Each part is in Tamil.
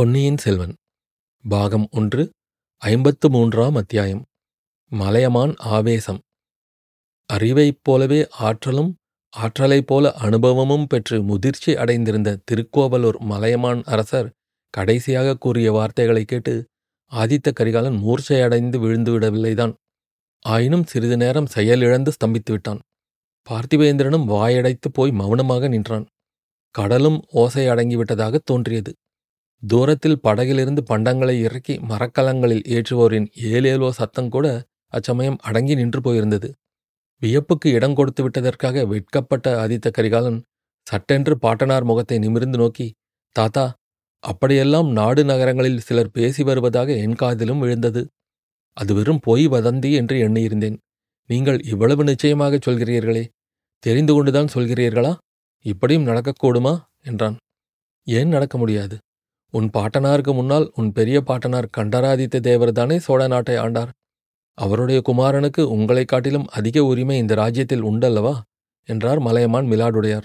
பொன்னியின் செல்வன் பாகம் ஒன்று ஐம்பத்து மூன்றாம் அத்தியாயம் மலையமான் ஆவேசம். அறிவைப் போலவே ஆற்றலும் ஆற்றலைப் போல அனுபவமும் பெற்று முதிர்ச்சி அடைந்திருந்த திருக்கோவலூர் மலையமான் அரசர் கடைசியாக கூறிய வார்த்தைகளைக் கேட்டு ஆதித்த கரிகாலன் மூர்ச்சையடைந்து விழுந்துவிடவில்லைதான் ஆயினும் சிறிது நேரம் செயலிழந்து ஸ்தம்பித்து விட்டான். வாயடைத்துப் வாயடைத்து போய் மௌனமாக நின்றான். கடலும் ஓசை அடங்கிவிட்டதாக தோன்றியது. தூரத்தில் படகிலிருந்து பண்டங்களை இறக்கி மரக்கலங்களில் ஏற்றுவோரின் ஏலேலோ சத்தம் கூட அச்சமயம் அடங்கி நின்று போயிருந்தது. வியப்புக்கு இடம் கொடுத்து விட்டதற்காக வெட்கப்பட்ட ஆதித்த கரிகாலன் சட்டென்று பாட்டனார் முகத்தை நிமிர்ந்து நோக்கி தாத்தா அப்படியெல்லாம் நாடு நகரங்களில் சிலர் பேசி வருவதாக என் காதிலும் விழுந்தது. அது வெறும் பொய் வதந்தி என்று எண்ணியிருந்தேன். நீங்கள் இவ்வளவு நிச்சயமாகச் சொல்கிறீர்களே. தெரிந்து கொண்டுதான் சொல்கிறீர்களா? இப்படியும் நடக்கக்கூடுமா? என்றான். ஏன் நடக்க முடியாது? உன் பாட்டனாருக்கு முன்னால் உன் பெரிய பாட்டனார் கண்டராதித்த தேவர்தானே சோழ நாட்டை ஆண்டார். அவருடைய குமாரனுக்கு உங்களைக் காட்டிலும் அதிக உரிமை இந்த ராஜ்யத்தில் உண்டல்லவா? என்றார் மலையமான் மிலாடுடையார்.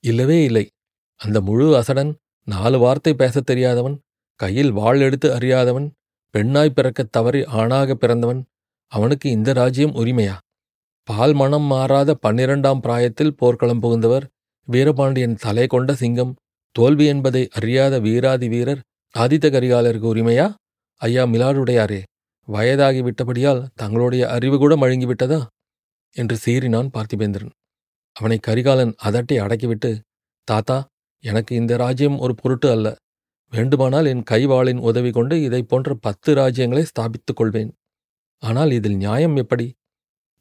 இல்லவே இல்லை. அந்த முழு அசடன் நாலு வார்த்தை பேசத் தெரியாதவன் கையில் வாள் எடுத்து அறியாதவன் பெண்ணாய் பிறக்கத் தவறி ஆணாக பிறந்தவன் அவனுக்கு இந்த ராஜ்யம் உரிமையா? பால் மனம் மாறாத பன்னிரண்டாம் பிராயத்தில் போர்க்களம் புகுந்தவர் வீரபாண்டியன் தலை கொண்ட சிங்கம் தோல்வி என்பதை அறியாத வீராதி வீரர் ஆதித்த கரிகாலருக்கு உரிமையா ஐயா மிலாடுடையாரே வயதாகிவிட்டபடியால் தங்களுடைய அறிவு கூட மழுங்கிவிட்டதா? என்று சீறினான் பார்த்திபேந்திரன். அவனை கரிகாலன் அதட்டி அடக்கிவிட்டு தாத்தா எனக்கு இந்த ராஜ்யம் ஒரு பொருட்டு அல்ல. வேண்டுமானால் என் கைவாளின் உதவி கொண்டு இதை போன்ற பத்து ராஜ்யங்களை ஸ்தாபித்துக் கொள்வேன். ஆனால் இதில் நியாயம் எப்படி?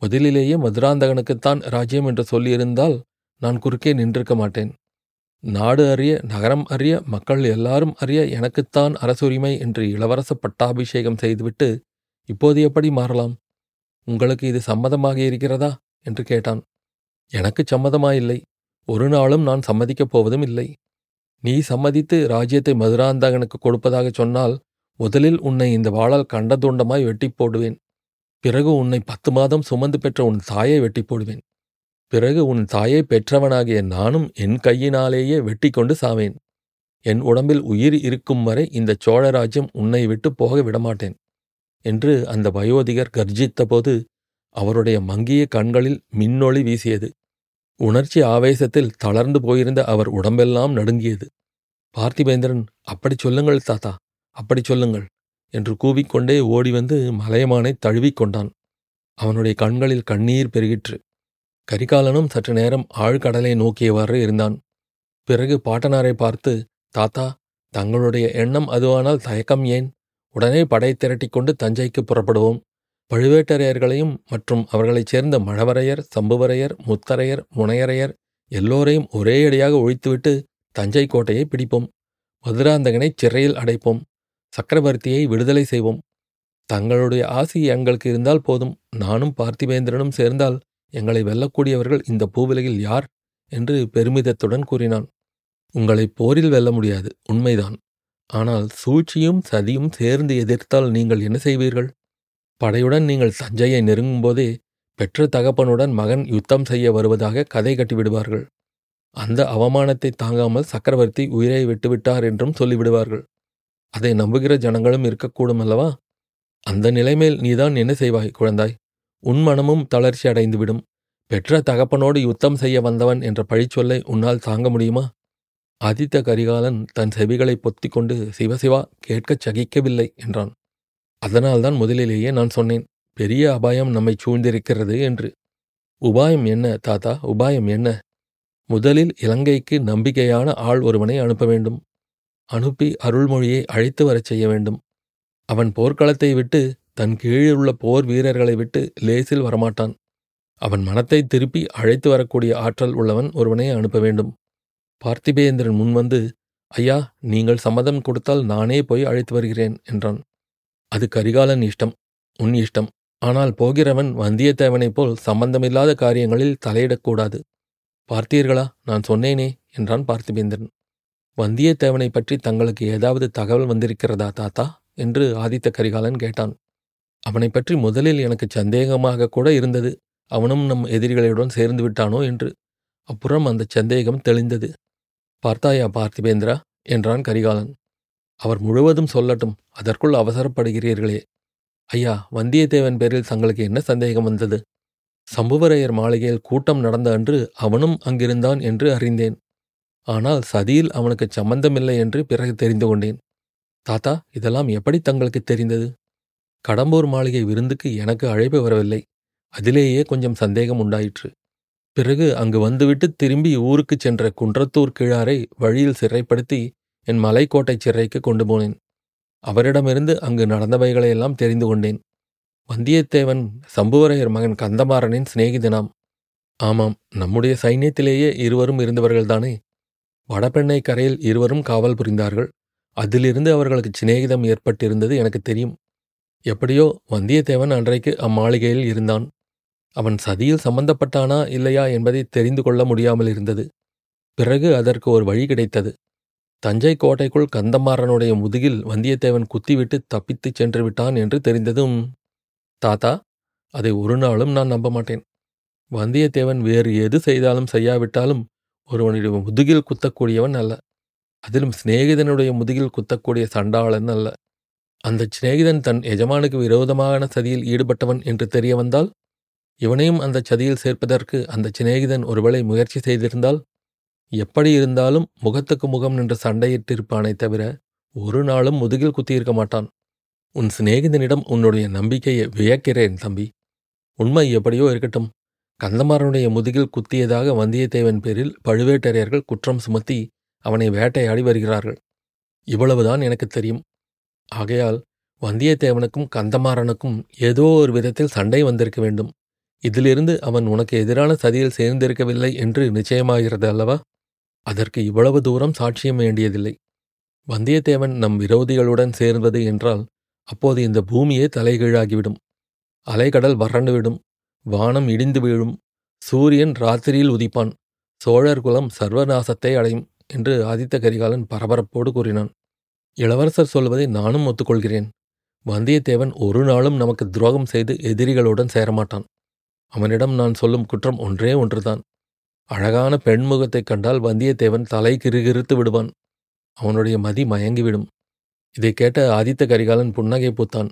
முதலிலேயே மதுராந்தகனுக்குத்தான் ராஜ்யம் என்று சொல்லியிருந்தால் நான் குறுக்கே நின்றிருக்க மாட்டேன். நாடு அறிய நகரம் அறிய மக்கள் எல்லாரும் அறிய எனக்குத்தான் அரசுரிமை என்று இளவரச பட்டாபிஷேகம் செய்துவிட்டு இப்போது எப்படி மாறலாம்? உங்களுக்கு இது சம்மதமாக இருக்கிறதா? என்று கேட்டான். எனக்கு சம்மதமாயில்லை. ஒரு நாளும் நான் சம்மதிக்கப் போவதும் இல்லை. நீ சம்மதித்து ராஜ்யத்தை மதுராந்தகனுக்கு கொடுப்பதாகச் சொன்னால் முதலில் உன்னை இந்த வாளால் கண்டதுண்டமாய் வெட்டிப் போடுவேன். பிறகு உன்னை பத்து மாதம் சுமந்து பெற்ற உன் தாயை வெட்டி போடுவேன். பிறகு உன் தாயை பெற்றவனாகிய நானும் என் கையினாலேயே வெட்டி கொண்டு சாவேன். என் உடம்பில் உயிர் இருக்கும் வரை இந்த சோழராஜ்யம் உன்னை விட்டு போக விடமாட்டேன் என்று அந்த வயோதிகர் கர்ஜித்தபோது அவருடைய மங்கிய கண்களில் மின்னொளி வீசியது. உணர்ச்சி ஆவேசத்தில் தளர்ந்து போயிருந்த அவர் உடம்பெல்லாம் நடுங்கியது. பார்த்திபேந்திரன் அப்படி சொல்லுங்கள் தாத்தா அப்படி சொல்லுங்கள் என்று கூவிக்கொண்டே ஓடி வந்து மலையமானை தழுவிக்கொண்டான் அவனுடைய கண்களில் கண்ணீர் பெருகிற்று. கரிகாலனும் சற்று நேரம் ஆழ்கடலை நோக்கியவாறு இருந்தான். பிறகு பாட்டனாரை பார்த்து தாத்தா தங்களுடைய எண்ணம் அதுவானால் தயக்கம் ஏன்? உடனே படை திரட்டிக்கொண்டு தஞ்சைக்கு புறப்படுவோம். பழுவேட்டரையர்களையும் மற்றும் அவர்களைச் சேர்ந்த மழவரையர் சம்புவரையர் முத்தரையர் முனையரையர் எல்லோரையும் ஒரே அடியாக ஒழித்துவிட்டு தஞ்சை கோட்டையை பிடிப்போம். மதுராந்தகனை சிறையில் அடைப்போம். சக்கரவர்த்தியை விடுதலை செய்வோம். தங்களுடைய ஆசி எங்களுக்கு இருந்தால் போதும். நானும் பார்த்திபேந்திரனும் சேர்ந்தால் எங்களை வெல்லக்கூடியவர்கள் இந்த பூவிலையில் யார்? என்று பெருமிதத்துடன் கூறினான். உங்களை போரில் வெல்ல முடியாது உண்மைதான். ஆனால் சூழ்ச்சியும் சதியும் சேர்ந்து எதிர்த்தால் நீங்கள் என்ன செய்வீர்கள்? படையுடன் நீங்கள் தஞ்சையை நெருங்கும்போதே பெற்ற தகப்பனுடன் மகன் யுத்தம் செய்ய வருவதாக கதை கட்டிவிடுவார்கள் அந்த அவமானத்தை தாங்காமல் சக்கரவர்த்தி உயிரை விட்டுவிட்டார் என்றும் சொல்லிவிடுவார்கள். அதை நம்புகிற ஜனங்களும் இருக்கக்கூடும் அல்லவா? அந்த நிலைமேல் நீதான் என்ன செய்வாய் குழந்தாய்? உன் மனமும் தளர்ச்சி அடைந்துவிடும். பெற்ற தகப்பனோடு யுத்தம் செய்ய வந்தவன் என்ற பழிச்சொல்லை உன்னால் தாங்க முடியுமா? ஆதித்த கரிகாலன் தன் செவிகளை பொத்திக்கொண்டு சிவசிவா கேட்கச் சகிக்கவில்லை என்றான். அதனால்தான் முதலிலேயே நான் சொன்னேன் பெரிய அபாயம் நம்மை சூழ்ந்திருக்கிறது என்று. உபாயம் என்ன தாத்தா உபாயம் என்ன? முதலில் இலங்கைக்கு நம்பிக்கையான ஆள் ஒருவனை அனுப்ப வேண்டும். அனுப்பி அருள்மொழியை அழைத்து வரச் செய்ய வேண்டும். அவன் போர்க்களத்தை விட்டு தன் கீழுள்ள போர் வீரர்களை விட்டு லேசில் வரமாட்டான். அவன் மனத்தை திருப்பி அழைத்து வரக்கூடிய ஆற்றல் உள்ளவன் ஒருவனை அனுப்ப வேண்டும். பார்த்திபேந்திரன் முன்வந்து ஐயா நீங்கள் சம்மதம் கொடுத்தால் நானே போய் அழைத்து வருகிறேன் என்றான். அது கரிகாலன் இஷ்டம் உன் இஷ்டம். ஆனால் போகிறவன் வந்தியத்தேவனைப் போல் சம்பந்தமில்லாத காரியங்களில் தலையிடக்கூடாது. பார்த்தீர்களா நான் சொன்னேனே என்றான் பார்த்திபேந்திரன். வந்தியத்தேவனை பற்றி தங்களுக்கு ஏதாவது தகவல் வந்திருக்கிறதா தாத்தா? என்று ஆதித்த கரிகாலன் கேட்டான். அவனை பற்றி முதலில் எனக்கு சந்தேகமாக கூட இருந்தது. அவனும் நம் எதிரிகளுடன் சேர்ந்து விட்டானோ என்று. அப்புறம் அந்த சந்தேகம் தெளிந்தது. பார்த்தாயா பார்த்திபேந்திரா? என்றான் கரிகாலன். அவர் முழுவதும் சொல்லட்டும். அதற்குள் அவசரப்படுகிறீர்களே. ஐயா வந்தியத்தேவன் பேரில் தங்களுக்கு என்ன சந்தேகம் வந்தது? சம்புவரையர் மாளிகையில் கூட்டம் நடந்த அன்று அவனும் அங்கிருந்தான் என்று அறிந்தேன். ஆனால் சதியில் அவனுக்கு சம்பந்தமில்லை என்று பிறகு தெரிந்து கொண்டேன். தாத்தா இதெல்லாம் எப்படி தங்களுக்கு தெரிந்தது? கடம்பூர் மாளிகை விருந்துக்கு எனக்கு அழைப்பு வரவில்லை. அதிலேயே கொஞ்சம் சந்தேகம் உண்டாயிற்று. பிறகு அங்கு வந்துவிட்டு திரும்பி ஊருக்குச் சென்ற குன்றத்தூர் கிழாரை வழியில் சிறைப்படுத்தி என் மலைக்கோட்டை சிறைக்கு கொண்டு போனேன். அவரிடமிருந்து அங்கு நடந்தவைகளையெல்லாம் தெரிந்து கொண்டேன். வந்தியத்தேவன் சம்புவரையர் மகன் கந்தமாறனின் சிநேகிதனாம். ஆமாம் நம்முடைய சைன்யத்திலேயே இருவரும் இருந்தவர்கள்தானே. வடபெண்ணை கரையில் இருவரும் காவல் புரிந்தார்கள். அதிலிருந்து அவர்களுக்கு சிநேகிதம் ஏற்பட்டிருந்தது எனக்கு தெரியும். எப்படியோ வந்தியத்தேவன் அன்றைக்கு அம்மாளிகையில் இருந்தான். அவன் சதியில் சம்பந்தப்பட்டானா இல்லையா என்பதை தெரிந்து கொள்ள முடியாமல் இருந்தது. பிறகு அதற்கு ஒரு வழி கிடைத்தது. தஞ்சை கோட்டைக்குள் கந்தமாறனுடைய முதுகில் வந்தியத்தேவன் குத்திவிட்டு தப்பித்துச் சென்று விட்டான் என்று தெரிந்ததும் தாத்தா அதை ஒரு நாளும் நான் நம்ப மாட்டேன் வந்தியத்தேவன் வேறு எது செய்தாலும் செய்யாவிட்டாலும் ஒருவனுடைய முதுகில் குத்தக்கூடியவன் அல்ல. அதிலும் சிநேகிதனுடைய முதுகில் குத்தக்கூடிய சண்டாளன் அல்ல. அந்த சிநேகிதன் தன் எஜமானுக்கு விரோதமான சதியில் ஈடுபட்டவன் என்று தெரிய வந்தால் இவனையும் அந்த சதியில் சேர்ப்பதற்கு அந்த சிநேகிதன் ஒருவேளை முயற்சி செய்திருந்தால் எப்படி இருந்தாலும் முகத்துக்கு முகம் நின்று சண்டையிட்டிருப்பானே தவிர ஒரு நாளும் முதுகில் குத்தியிருக்க மாட்டான். உன் சிநேகிதனிடம் உன்னுடைய நம்பிக்கையை வியக்கிறேன் தம்பி. உண்மை எப்படியோ இருக்கட்டும். கந்தமாறனுடைய முதுகில் குத்தியதாக வந்தியத்தேவன் பேரில் பழுவேட்டரையர்கள் குற்றம் சுமத்தி அவனை வேட்டையாடி வருகிறார்கள். இவ்வளவுதான் எனக்கு தெரியும். ஆகையால் வந்தியத்தேவனுக்கும் கந்தமாறனுக்கும் ஏதோ ஒரு விதத்தில் சண்டை வந்திருக்க வேண்டும். இதிலிருந்து அவன் உனக்கு எதிரான சதியில் சேர்ந்திருக்கவில்லை என்று நிச்சயமாகிறது அல்லவா? அதற்கு இவ்வளவு தூரம் சாட்சியம் வேண்டியதில்லை. வந்தியத்தேவன் நம் விரோதிகளுடன் சேர்ந்தது என்றால் அப்போது இந்த பூமியே தலைகீழாகிவிடும். அலைகடல் வறண்டுவிடும். வானம் இடிந்து வீழும். சூரியன் ராத்திரியில் உதிப்பான். சோழர் குலம் சர்வநாசத்தை அடையும் என்று ஆதித்த கரிகாலன் பரபரப்போடு கூறினான். இளவரசர் சொல்வதை நானும் ஒத்துக்கொள்கிறேன். வந்தியத்தேவன் ஒரு நாளும் நமக்கு துரோகம் செய்து எதிரிகளுடன் சேரமாட்டான். அவனிடம் நான் சொல்லும் குற்றம் ஒன்றே ஒன்றுதான். அழகான பெண்முகத்தைக் கண்டால் வந்தியத்தேவன் தலை கிறுகிறுத்து விடுவான். அவனுடைய மதி மயங்கிவிடும். இதை கேட்ட ஆதித்த கரிகாலன் புன்னகை பூத்தான்.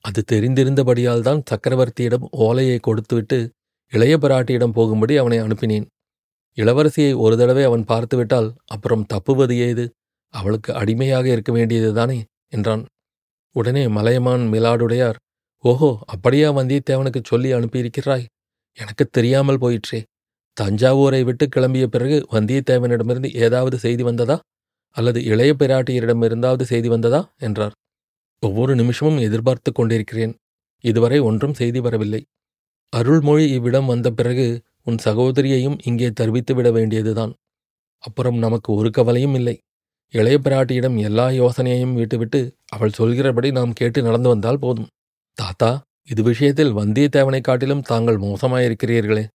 அது தெரிந்திருந்தபடியால் தான் சக்கரவர்த்தியிடம் ஓலையை கொடுத்துவிட்டு இளைய பிராட்டியிடம் போகும்படி அவனை அனுப்பினேன். இளவரசியை ஒரு தடவை அவன் பார்த்துவிட்டால் அப்புறம் தப்புவது ஏது? அவளுக்கு அடிமையாக இருக்க வேண்டியதுதானே என்றான். உடனே மலையமான் மிலாடுடையார் ஓஹோ அப்படியா வந்தியத்தேவனுக்கு சொல்லி அனுப்பியிருக்கிறாய்? எனக்கு தெரியாமல் போயிற்றே. தஞ்சாவூரை விட்டு கிளம்பிய பிறகு வந்தியத்தேவனிடமிருந்து ஏதாவது செய்தி வந்ததா? அல்லது இளைய பிராட்டியரிடமிருந்தாவது செய்தி வந்ததா? என்றார். ஒவ்வொரு நிமிஷமும் எதிர்பார்த்து கொண்டிருக்கிறேன். இதுவரை ஒன்றும் செய்தி வரவில்லை. அருள்மொழி இவ்விடம் வந்த பிறகு உன் சகோதரியையும் இங்கே தருவித்து விட வேண்டியதுதான். அப்புறம் நமக்கு ஒரு கவலையும் இல்லை. இளைய பிராட்டியிடம் எல்லா யோசனையையும் விட்டுவிட்டு அவள் சொல்கிறபடி நாம் கேட்டு நடந்து வந்தால் போதும். தாத்தா இது விஷயத்தில் வந்தியத்தேவனைக் காட்டிலும் தாங்கள் மோசமாயிருக்கிறீர்களே.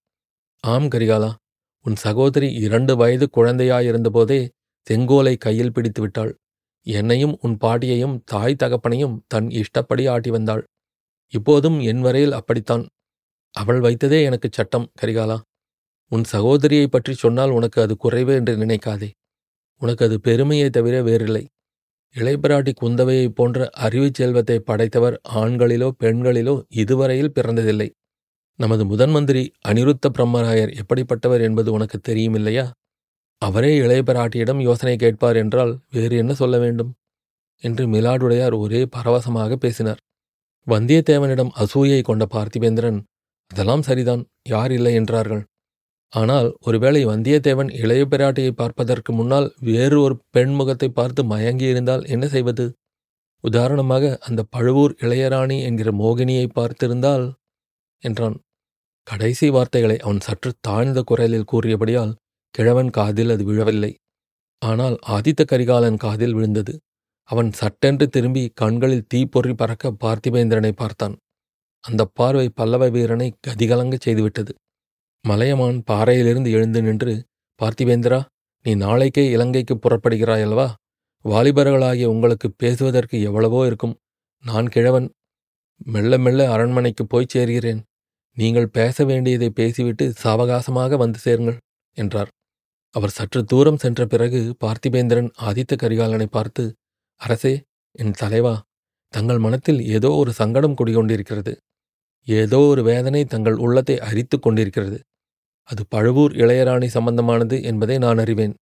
ஆம் கரிகாலா. உன் சகோதரி இரண்டு வயது குழந்தையாயிருந்தபோதே செங்கோலை கையில் பிடித்து விட்டாள். என்னையும் உன் பாட்டியையும் தாய் தகப்பனையும் தன் இஷ்டப்படி ஆட்டி வந்தாள். இப்போதும் என் வரையில் அப்படித்தான். அவள் வைத்ததே எனக்கு சட்டம் கரிகாலா. உன் சகோதரியைப் பற்றி சொன்னால் உனக்கு அது குறைவு என்று நினைக்காதே. உனக்கு அது பெருமையை தவிர வேறில்லை. இளையபிராட்டி குந்தவையைப் போன்ற அறிவுச் செல்வத்தை படைத்தவர் ஆண்களிலோ பெண்களிலோ இதுவரையில் பிறந்ததில்லை. நமது முதன் மந்திரி அனிருத்த பிரம்மராயர் எப்படிப்பட்டவர் என்பது உனக்கு தெரியுமில்லையா? அவரே இளையபிராட்டியிடம் யோசனை கேட்பார் என்றால் வேறு என்ன சொல்ல வேண்டும்? என்று மிலாடுடையார் ஒரே பரவசமாக பேசினார். வந்தியத்தேவனிடம் அசூயை கொண்ட பார்த்திபேந்திரன் அதெல்லாம் சரிதான் யார் இல்லை? என்றார்கள். ஆனால் ஒருவேளை வந்தியத்தேவன் இளைய பிராட்டியை பார்ப்பதற்கு முன்னால் வேறு ஒரு பெண் முகத்தை பார்த்து மயங்கியிருந்தால் என்ன செய்வது? உதாரணமாக அந்த பழுவூர் இளையராணி என்கிற மோகினியை பார்த்திருந்தால் என்றான். கடைசி வார்த்தைகளை அவன் சற்று தாழ்ந்த குரலில் கூறியபடியால் கிழவன் காதில் அது விழவில்லை. ஆனால் ஆதித்த கரிகாலன் காதில் விழுந்தது. அவன் சட்டென்று திரும்பி கண்களில் தீப்பொறி பறக்க பார்த்திபேந்திரனை பார்த்தான். அந்த பார்வை பல்லவ வீரனை கதிகலங்கச் செய்துவிட்டது. மலையமான் பாறையிலிருந்து எழுந்து நின்று பார்த்திவேந்திரா நீ நாளைக்கே இலங்கைக்கு புறப்படுகிறாயல்வா வாலிபர்களாகிய உங்களுக்கு பேசுவதற்கு எவ்வளவோ இருக்கும். நான் கிழவன் மெல்ல மெல்ல அரண்மனைக்கு போய்ச் சேர்கிறேன். நீங்கள் பேச வேண்டியதை பேசிவிட்டு சாவகாசமாக வந்து சேருங்கள் என்றார். அவர் சற்று தூரம் சென்ற பிறகு பார்த்திபேந்திரன் ஆதித்த கரிகாலனை பார்த்து அரசே என் தலைவா தங்கள் மனத்தில் ஏதோ ஒரு சங்கடம் குடிகொண்டிருக்கிறது. ஏதோ ஒரு வேதனை தங்கள் உள்ளத்தை அரித்துக் கொண்டிருக்கிறது. அது பழுவூர் இளையராணி சம்பந்தமானது என்பதை நான் அறிவேன்.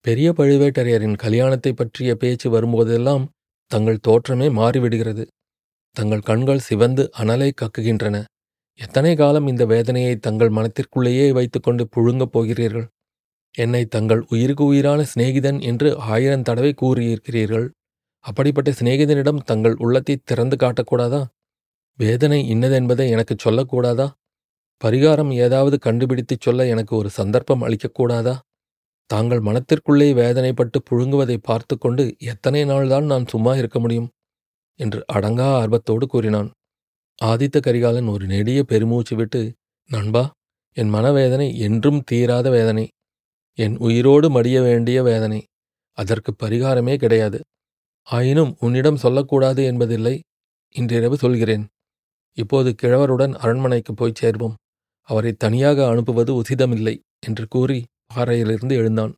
பெரிய பழுவேட்டரையரின் கல்யாணத்தை பற்றிய பேச்சு வரும்போதெல்லாம் தங்கள் தோற்றமே மாறிவிடுகிறது. தங்கள் கண்கள் சிவந்து அனலை கக்குகின்றன. எத்தனை காலம் இந்த வேதனையை தங்கள் மனத்திற்குள்ளேயே வைத்துக்கொண்டு புழுங்கப் போகிறீர்கள்? என்னை தங்கள் உயிருக்கு உயிரான சிநேகிதன் என்று ஆயிரம் தடவை கூறியிருக்கிறீர்கள். அப்படிப்பட்ட சிநேகிதனிடம் தங்கள் உள்ளத்தை திறந்து காட்டக்கூடாதா? வேதனை இன்னதென்பதை எனக்குச் சொல்லக்கூடாதா? பரிகாரம் ஏதாவது கண்டுபிடித்துச் சொல்ல எனக்கு ஒரு சந்தர்ப்பம் அளிக்கக்கூடாதா? தாங்கள் மனத்திற்குள்ளே வேதனைப்பட்டு புழுங்குவதை பார்த்து கொண்டு எத்தனை நாள்தான் நான் சும்மா இருக்க முடியும்? என்று அடங்கா ஆர்வத்தோடு கூறினான். ஆதித்த கரிகாலன் ஒரு நெடிய பெருமூச்சு விட்டு நண்பா என் மனவேதனை என்றும் தீராத வேதனை. என் உயிரோடு மடிய வேண்டிய வேதனை. அதற்கு பரிகாரமே கிடையாது. ஆயினும் உன்னிடம் சொல்லக்கூடாது என்பதில்லை. இன்றிரவு சொல்கிறேன். இப்போது கிழவருடன் அரண்மனைக்கு போய்ச் சேர்வோம். அவரை தனியாக அனுப்புவது உசிதமில்லை என்று கூறி பாறையிலிருந்து எழுந்தான்.